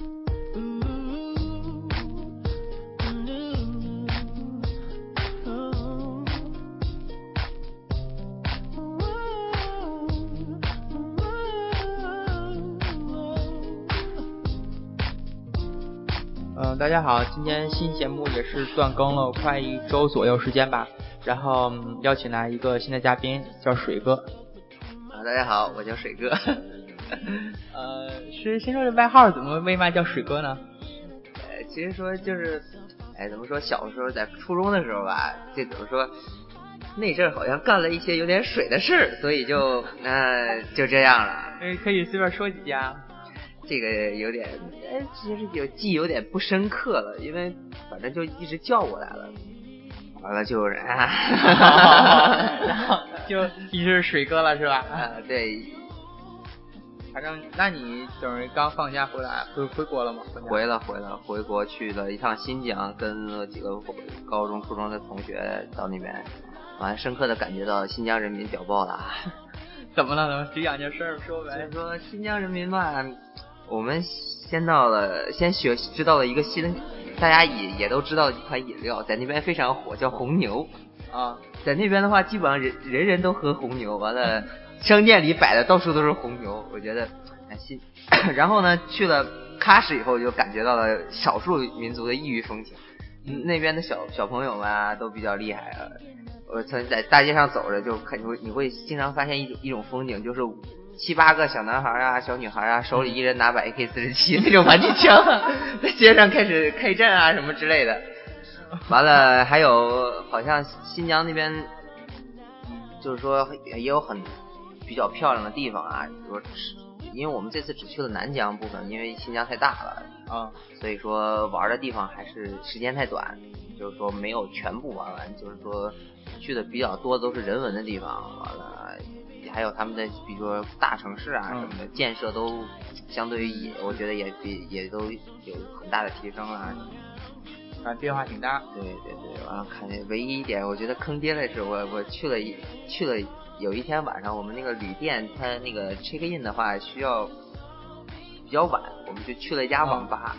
嗯，大家好，今天新节目也是断更了快一周左右时间吧，然后邀请来一个新的嘉宾，叫水哥。啊，大家好，我叫水哥。呃，是先说这外号怎么为嘛叫水哥呢？呃，其实说就是，哎，怎么说？小时候在初中的时候吧，这怎么说？那阵儿好像干了一些有点水的事儿，所以就那就这样了。哎，可以随便说几家。这个有点，哎，其实有记忆有点不深刻了，因为反正就一直叫过来了，完了就，然后就一直是水哥了是吧？啊，对。反正那你等于刚放假回来，回回国了吗？回了，回了，回国去了一趟新疆，跟了几个高中、初中的同学到那边，完深刻的感觉到新疆人民屌爆了。怎么了？怎么这两件事儿说呗？说新疆人民吧。我们先到了，先学知道了一个新，大家也也都知道的一款饮料，在那边非常火，叫红牛啊。在那边的话，基本上人人人都喝红牛，完了 商店里摆的到处都是红牛，我觉得哎新。然后呢，去了喀什以后，就感觉到了少数民族的异域风情。那边的小小朋友们啊，都比较厉害啊。我曾在大街上走着，就看你会你会经常发现一种一种风景，就是。七八个小男孩啊，小女孩啊，手里一人拿把 AK 四十七那种玩具枪，在街上开始开战啊什么之类的。完了，还有好像新疆那边，就是说也有很比较漂亮的地方啊。比如说，因为我们这次只去了南疆部分，因为新疆太大了啊，所以说玩的地方还是时间太短，就是说没有全部玩完。就是说去的比较多都是人文的地方，完了。还有他们的，比如说大城市啊什么的建设都相对于也，我觉得也比也都有很大的提升了，反正变化挺大。对对对，完了看见唯一一点我觉得坑爹的是，我我去了一去了有一天晚上，我们那个旅店它那个 check in 的话需要比较晚，我们就去了一家网吧，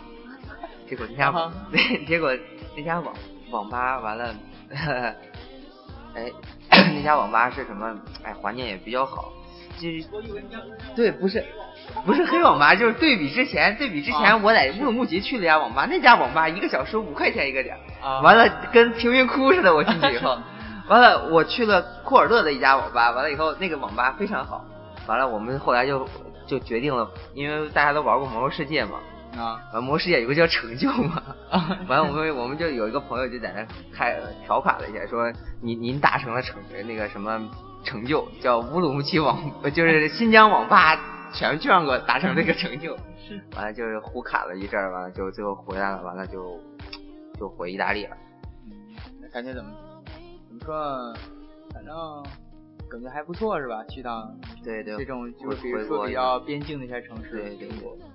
结果那家 结果那家网网吧完了，哎。那家网吧是什么？哎，环境也比较好，就是对，不是不是黑网吧，就是对比之前，对比之前我在乌鲁木齐去了家网吧，那家网吧一个小时五块钱一个点，完了跟贫民窟似的。我进去以后，完了我去了库尔勒的一家网吧，完了以后那个网吧非常好，完了我们后来就就决定了，因为大家都玩过魔兽世界嘛。啊，完魔世界有个叫成就嘛，啊。完了我们我们就有一个朋友就在那开调侃了一下，说您您达成了成那个什么成就，叫乌鲁木齐网，就是新疆网吧全全国达成这个成就，是。完了就是胡侃了一阵儿，完了就最后回来了，完了就就回意大利了。嗯，那感觉怎么怎么说？反正。感觉还不错是吧？去趟对对这种就是比如说比较边境的一些城市，对对，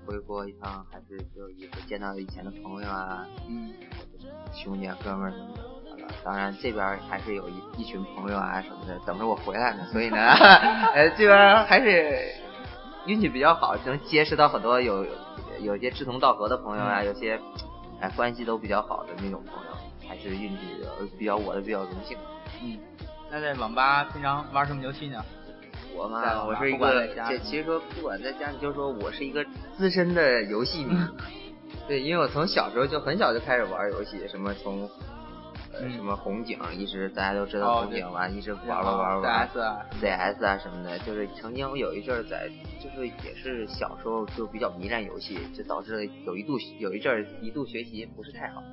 回国一趟还是就也是见到以前的朋友啊，嗯，兄弟啊哥们儿什么的。当然这边还是有一一群朋友啊什么的等着我回来呢，所以呢，呃这边还是运气比较好，能结识到很多有有些志同道合的朋友啊，有些哎关系都比较好的那种朋友，还是运气比较我的比较荣幸，嗯。那在网吧平常玩什么游戏呢？我嘛，我是一个，这其实说不管在家，就是说我是一个资深的游戏迷。对，因为我从小时候就很小就开始玩游戏，什么从呃什么红警，一直大家都知道红警，完一直玩玩玩玩 CS 啊，CS 啊什么的。就是曾经我有一阵在，就是也是小时候就比较迷恋游戏，就导致有一度有一阵一度学习不是太好。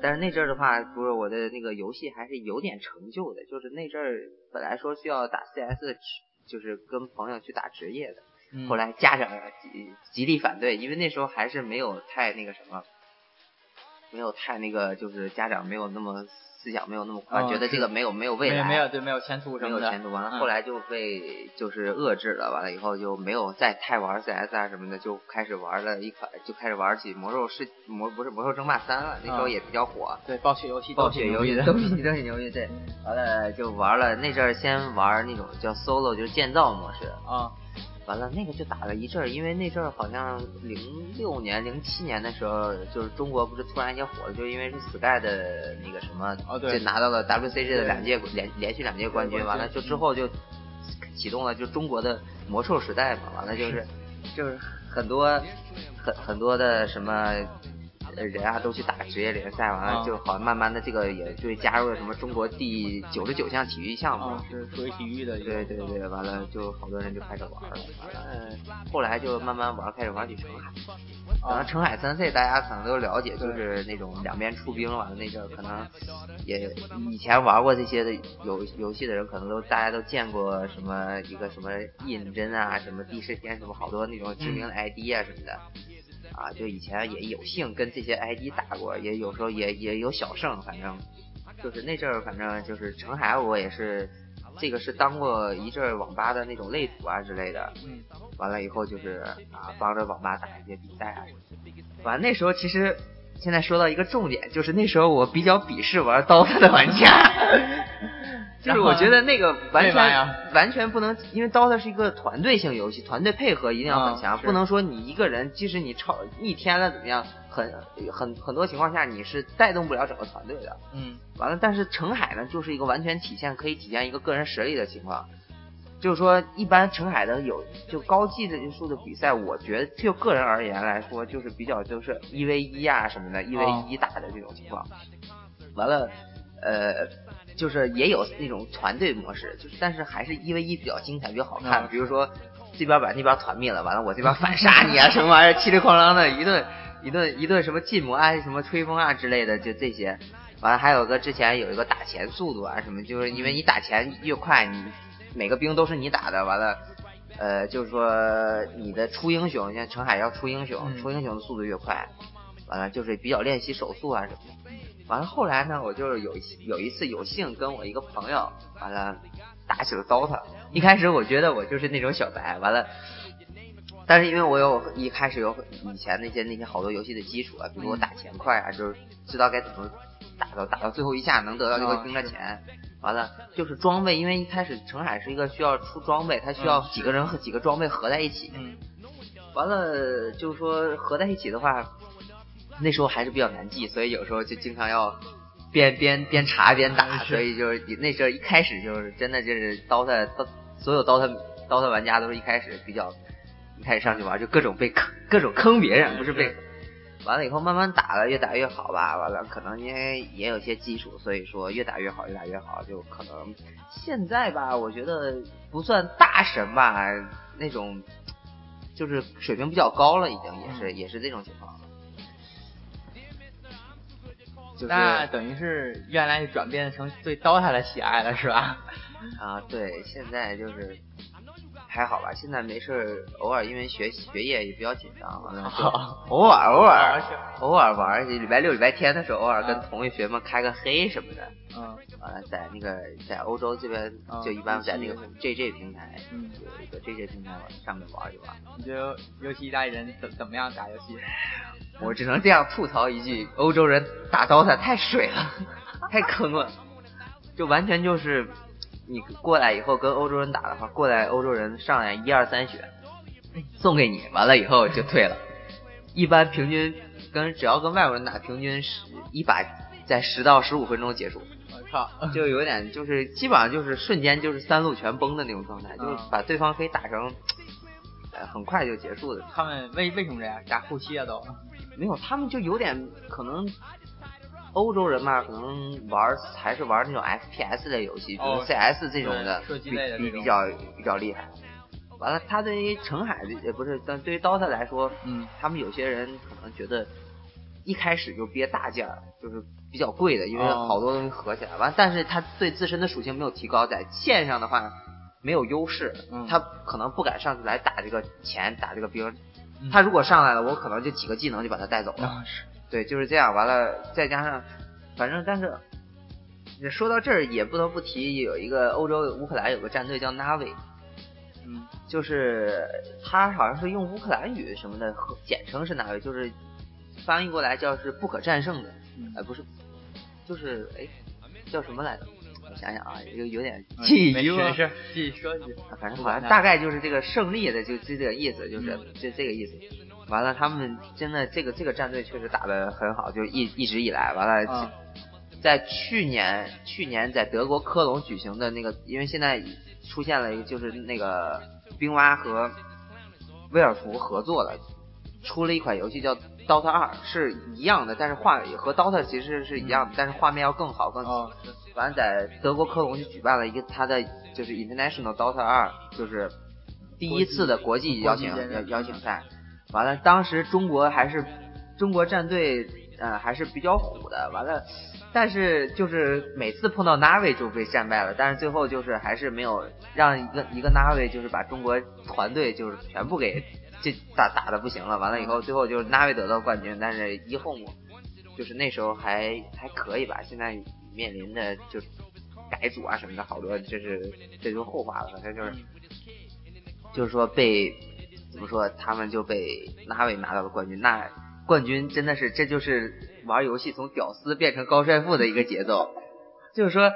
但是那阵儿的话，不是我的那个游戏还是有点成就的。就是那阵儿本来说需要打 CS，就是跟朋友去打职业的。后来家长极极力反对，因为那时候还是没有太那个什么，没有太那个，就是家长没有那么。思想没有那么宽，觉得这个没有没有未来，没有对没有前途什么的，没有前途。完了后来就被就是遏制了，完了以后就没有再太玩 CS 啊什么的，就开始玩了一款，就开始玩起魔兽世魔不是魔兽争霸三了，那时候也比较火。对，暴雪游戏，暴雪游戏都比都挺牛逼。对，完了就玩了那阵儿先玩那种叫 solo，就是建造模式啊。完了那个就打了一阵儿，因为那阵儿好像零六年、零七年的时候，就是中国不是突然间火了，就因为是 Sky 的那个什么，哦对就拿到了 WCG 的两届连连续两届冠军，完了就之后就启动了就中国的魔兽时代嘛，完了就是就是很多很很多的什么。呃人啊，都去打职业联赛，完了啊就好像慢慢的这个也就加入了什么中国第九十九项体育项目，啊，是属于体育的。对对对，完了就好多人就开始玩了，完了后来就慢慢玩，开始玩起澄海。可能啊，澄海三 C 大家可能都了解，就是那种两边出兵，完了那阵儿可能也以前玩过这些的游游戏的人，可能都大家都见过什么一个什么印真啊，什么帝释天，什么好多那种知名的 ID 啊什么的。啊，就以前也有幸跟这些 ID 打过，也有时候也也有小胜，反正就是那阵儿，反正就是澄海，我也是这个是当过一阵儿网吧的那种擂主啊之类的。嗯，完了以后就是啊，帮着网吧打一些比赛啊。完那时候其实现在说到一个重点，就是那时候我比较鄙视玩 DOTA 的玩家。就是我觉得那个完全完全不能，因为 DOTA 是一个团队性游戏，团队配合一定要很强，不能说你一个人，即使你超逆天了怎么样，很很很多情况下你是带动不了整个团队的。嗯，完了，但是澄海呢，就是一个完全体现可以体现一个个人实力的情况。就是说，一般澄海的有就高技术的比赛，我觉得就个人而言来说，就是比较就是一 v 一啊什么的，一 v 一打的这种情况。完了，呃，就是也有那种团队模式，就是但是还是一 v 一比较精彩，比较好看。啊比如说这边把那边团灭了，完了我这边反杀你啊，什么玩意儿，嘁里哐啷的一顿一顿一顿什么禁魔啊，什么吹风啊之类的，就这些。完了还有个之前有一个打钱速度啊什么，就是因为你打钱越快，你每个兵都是你打的，完了。呃，就是说你的出英雄，像陈海要出英雄，嗯出英雄的速度越快，完了就是比较练习手速啊什么的。完了后来呢，我就是有一有一次有幸跟我一个朋友，完了打起了 DOTA。一开始我觉得我就是那种小白，完了，但是因为我有一开始有以前那些那些好多游戏的基础啊，比如我打钱快啊，就是知道该怎么打到打到最后一下能得到这个啊兵的钱。完了就是装备，因为一开始澄海是一个需要出装备，它需要嗯几个人和几个装备合在一起。嗯，完了就是说合在一起的话，那时候还是比较难记，所以有时候就经常要边边边查边打，所以就是那时候一开始就是真的就是 DOTA 刀所有 DOTA DOTA 玩家都是一开始比较一开始上去玩就各种被坑各种坑别人，不是被。完了以后慢慢打了，越打越好吧。完了，可能因为也有些基础，所以说越打越好，越打越好。就可能现在吧，我觉得不算大神吧，那种就是水平比较高了，已经也是、也是这种情况。就是那等于是原来转变成对 DOTA 的喜爱了，是吧？啊，对，现在就是还好吧，现在没事，偶尔因为学学业也比较紧张，完了就偶尔偶尔偶尔玩儿，礼拜六礼拜天的时候，偶尔跟啊同学们开个黑什么的。嗯完了，在那个在欧洲这边啊就一般在那个游 JJ 平台，嗯有一个 JJ 平台上面玩一玩。你觉得尤其意大利人怎怎么样打游戏？我只能这样吐槽一句：欧洲人打 DOTA 太水了，太坑了，就完全就是你过来以后跟欧洲人打的话，过来欧洲人上来一二三血送给你，完了以后就退了。一般平均跟只要跟外国人打，平均十一把在十到十五分钟结束。我靠！就有点就是基本上就是瞬间就是三路全崩的那种状态，就是把对方可以打成，呃，很快就结束的。他们为为什么这样？打后期啊都？没有，他们就有点可能，欧洲人嘛，可能玩还是玩那种 FPS 类游戏，比如哦 CS 这种的，比比比较比较厉害。完了，他对于澄海的也不是，但对于 DOTA 来说，嗯，他们有些人可能觉得一开始就憋大件儿，就是比较贵的，因为哦好多东西合起来。完，但是他对自身的属性没有提高，在线上的话没有优势，嗯他可能不敢上去来打这个钱，打这个兵。嗯他如果上来了，我可能就几个技能就把他带走了。对，就是这样。完了，再加上，反正但是说到这儿也不得不提，有一个欧洲乌克兰有个战队叫 Navi，嗯就是他好像是用乌克兰语什么的，简称是 Navi，就是翻译过来叫是不可战胜的，嗯哎、不是，就是哎叫什么来着？我想想啊，有有点记忆没事，继续说去。反正好像大概就是这个胜利的，就就这个意思，就是就这个意思。完了，他们真的这个这个战队确实打得很好，就一一直以来，完了，在去年去年在德国科隆举行的那个，因为现在出现了一个就是那个冰蛙和威尔福合作了，出了一款游戏叫 DOTA 二，是一样的，但是画和 DOTA 其实是一样的，但是画面要更好更。完了，在德国科隆就举办了一个他的就是 International DOTA 二，就是第一次的国际邀请邀邀请赛。完了，当时中国还是中国战队，呃，还是比较虎的。完了，但是就是每次碰到 Navi 就被战败了。但是最后就是还是没有让一个一个 Navi 就是把中国团队就是全部给这打打的不行了。完了以后，最后就是 Navi 得到冠军，但是一 home 就是那时候还还可以吧。现在面临的就改组啊什么的好多，这是这就后话了。反正就是就是说被。怎么说？他们就被纳维拿到了冠军。那冠军真的是，这就是玩游戏从屌丝变成高帅富的一个节奏。就是说，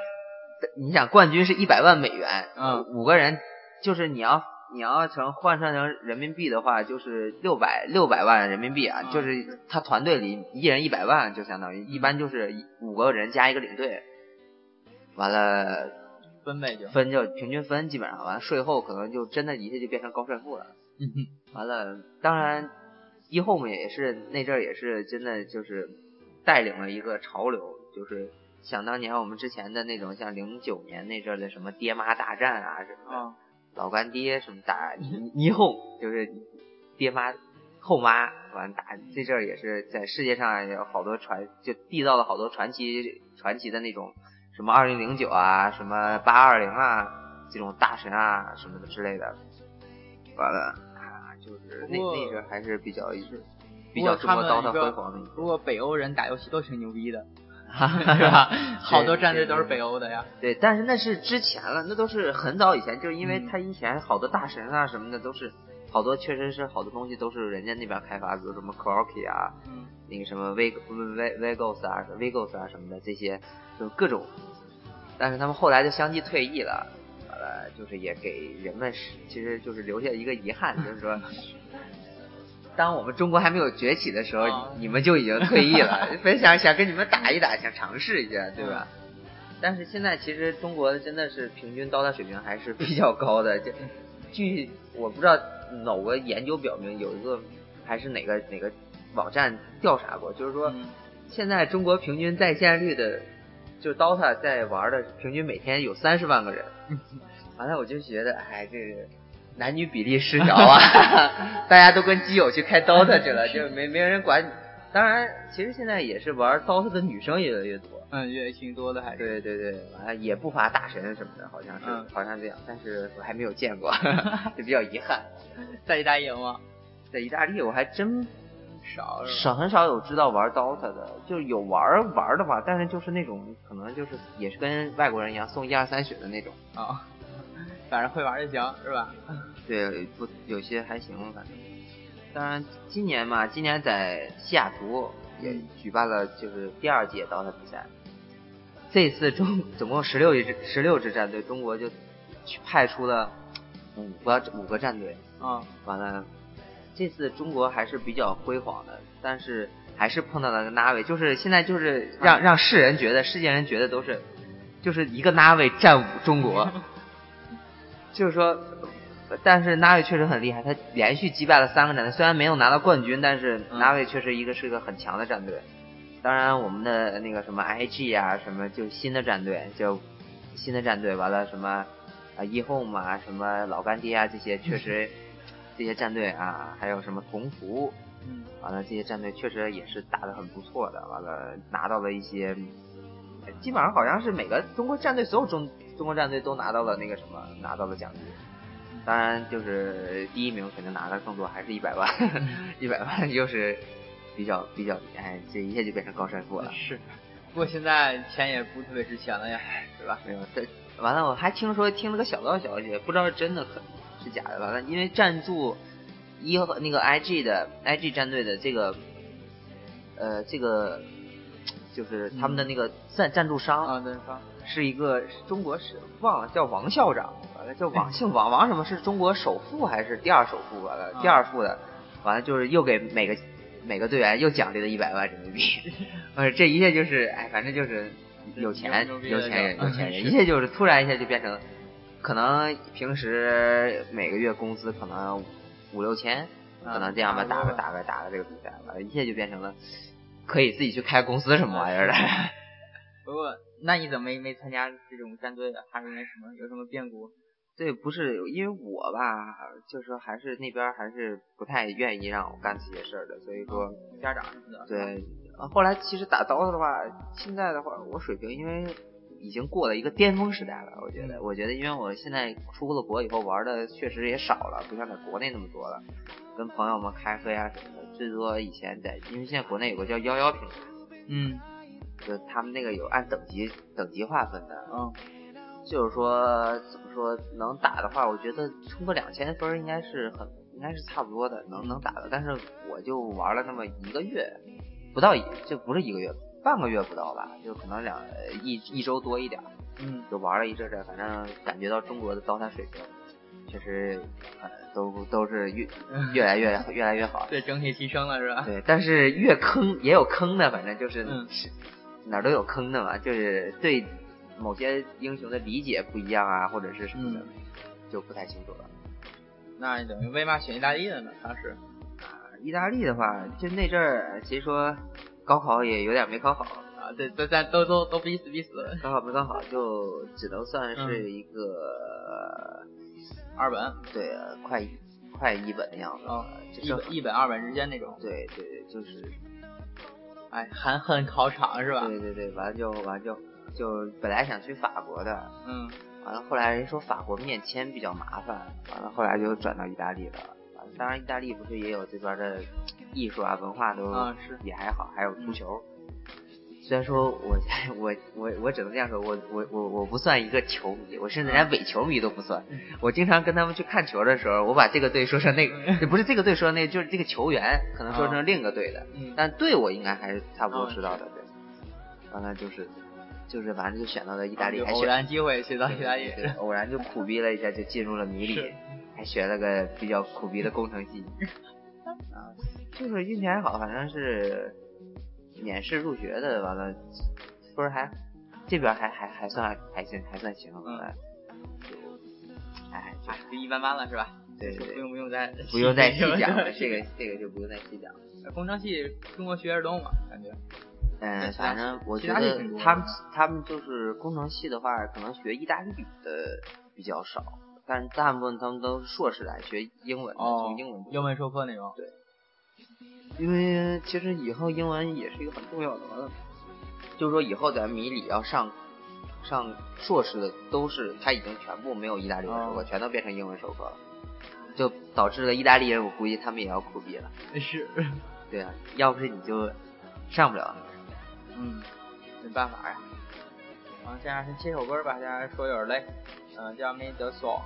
你想冠军是一百万美元，嗯，五个人，就是你要你要成换算成人民币的话，就是六百六百万人民币啊。就是他团队里一人一百万，就相当于一般就是五个人加一个领队，完了分呗就分就平均分，基本上完了税后可能就真的一下就变成高帅富了。嗯哼，完了，当然，一 home 也是那阵儿也是真的就是带领了一个潮流，就是想当年我们之前的那种像零九年那阵儿的什么爹妈大战啊什么的，老干爹什么打一 home 就是爹妈后妈完打这阵儿也是在世界上有好多传就缔造了好多传奇传奇的那种什么二零零九啊什么八二零啊这种大神啊什么的之类的，完了。就是那那阵还是比较比较中国刀的辉煌的。如果北欧人打游戏都挺牛逼的，是吧？好多战队都是北欧的呀。对，但是那是之前了，那都是很早以前，就是因为他以前好多大神啊什么的都是好多，确实是好多东西都是人家那边开发，比如什么 c r o k i 啊，那个什么 V V Vegos 啊，Vegos 啊什么的这些，就各种。但是他们后来就相继退役了。呃，就是也给人们，其实就是留下一个遗憾，就是说，当我们中国还没有崛起的时候，你们就已经退役了。本想想跟你们打一打，想尝试一下，对吧？但是现在其实中国真的是平均刀塔水平还是比较高的。就据我不知道某个研究表明，有一个还是哪个哪个网站调查过，就是说现在中国平均在线率的，就刀塔在玩的平均每天有三十万个人。完了，我就觉得，哎，这个男女比例失调啊，大家都跟基友去开 DOTA 去了，就没没人管你。当然，其实现在也是玩 DOTA 的女生越来越多，嗯，越挺多的，还是对对对，完了也不乏大神什么的，好像是，好像这样，但是我还没有见过，就比较遗憾。在意大利吗？在意大利我还真少少，很少有知道玩 DOTA 的，就有玩玩的话，但是就是那种可能就是也是跟外国人一样送一二三血的那种啊。反正会玩就行，是吧？对，不有些还行，反正。当然，今年嘛，今年在西雅图也举办了就是第二届 DOTA 比赛。这次中 总共十六支十六支战队，中国就去派出了五个五个战队。啊。完了，这次中国还是比较辉煌的，但是还是碰到了个 Navi，就是现在就是让让世人觉得，世界人觉得都是就是一个 Navi 战五中国。就是说，但是 Navi 确实很厉害，他连续击败了三个战队，虽然没有拿到冠军，但是 Navi 确实一个是个很强的战队。当然，我们的那个什么 IG 啊，什么就新的战队，就新的战队，完了什么啊 eHome 啊，什么老干爹啊，这些确实这些战队啊，还有什么同福，完了这些战队确实也是打的很不错的，完了拿到了一些，基本上好像是每个中国战队所有中。中国战队都拿到了那个什么，拿到了奖金。当然，就是第一名肯定拿的更多，还是一百万，一百万就是比较比较，哎，这一下就变成高帅富了。是，不过现在钱也不特别值钱了呀，是吧？没有，这完了，我还听说听了个小道消息，不知道是真的可是假的。完了，因为赞助一那个 IG 的 IG 战队的这个，呃，这个就是他们的那个赞赞助商啊，赞助商。是一个中国是忘了叫王校长，完了叫王 姓王王什么？是中国首富还是第二首富？完了第二富的，完了就是又给每个每个队员又奖励了一百万人民币，呃这一切就是哎反正就是有钱有钱人有钱人，一切就是突然一下就变成可能平时每个月工资可能五六千，可能这样吧打个打个打个这个比赛，完了一切就变成了。可以自己去开公司什么玩意儿的。不过，那你怎么没没参加这种战队的？还是那什么？有什么变故？对，不是因为我吧，就是说还是那边还是不太愿意让我干这些事儿的，所以说家长什么的。对，后来其实打刀子的话，现在的话，我水平因为已经过了一个巅峰时代了，我觉得，我觉得因为我现在出了国以后玩的确实也少了，不像在国内那么多了，跟朋友们开黑啊什么的。最多以前在，因为现在国内有个叫幺幺平台，嗯，就他们那个有按等级等级划分的，嗯，就是说怎么说能打的话，我觉得冲个两千分应该是很应该是差不多的，能能打的。但是我就玩了那么一个月，不到一就不是一个月，半个月不到吧，就可能两一一周多一点，嗯，就玩了一阵阵，反正感觉到中国的刀塔水平。确实，呃，都都是越越来越 越来越好，对，整体提升了是吧？对，但是越坑也有坑的，反正就是嗯，哪都有坑的嘛，就是对某些英雄的理解不一样啊，或者是什么的，就不太清楚了。那等于为嘛选意大利的呢？当时啊，意大利的话，就那阵儿，其实说高考也有点没考好啊，对，都咱都都都逼死逼死，高考没考好，就只能算是一个。二本对，快快一本的样子，一本一本二本之间那种。对对对，就是，哎，含恨考场是吧？对对对，完了就完了就就本来想去法国的，嗯，完了后来人说法国面签比较麻烦，完了后来就转到意大利了。当然，意大利不是也有这边的艺术啊文化都也还好，还有足球。虽然说我我我我只能这样说，我我我我不算一个球迷，我甚至连伪球迷都不算。我经常跟他们去看球的时候，我把这个队说成那个，不是这个队说那个，就是这个球员可能说成另一个队的，但队我应该还是差不多知道的。对，完了就是就是反正就选到了意大利，还偶然机会去到意大利，偶然就苦逼了一下就进入了迷里，还学了个比较苦逼的工程系，啊，就是运气还好，反正是。免试入学的，完了分还这边还还还算还行还算行，嗯，就哎就一般般了是吧？对对，不用不用再不用再细讲了，这个这个就不用再细讲了。工程系中国学而动嘛，感觉。嗯，反正我觉得他们他们就是工程系的话，可能学意大利语的比较少，但是大部分他们都是硕士来学英文，从英文英文授课那种。对。因为其实以后英文也是一个很重要的，完了，就是说以后咱米里要上上硕士的都是他已经全部没有意大利文授课，全都变成英文授课了，就导致了意大利人我估计他们也要苦逼了。是，对啊，要不是你就上不了。嗯，没办法呀。然后现在先切首歌吧，现在说有点累。嗯，叫《Me the Song》。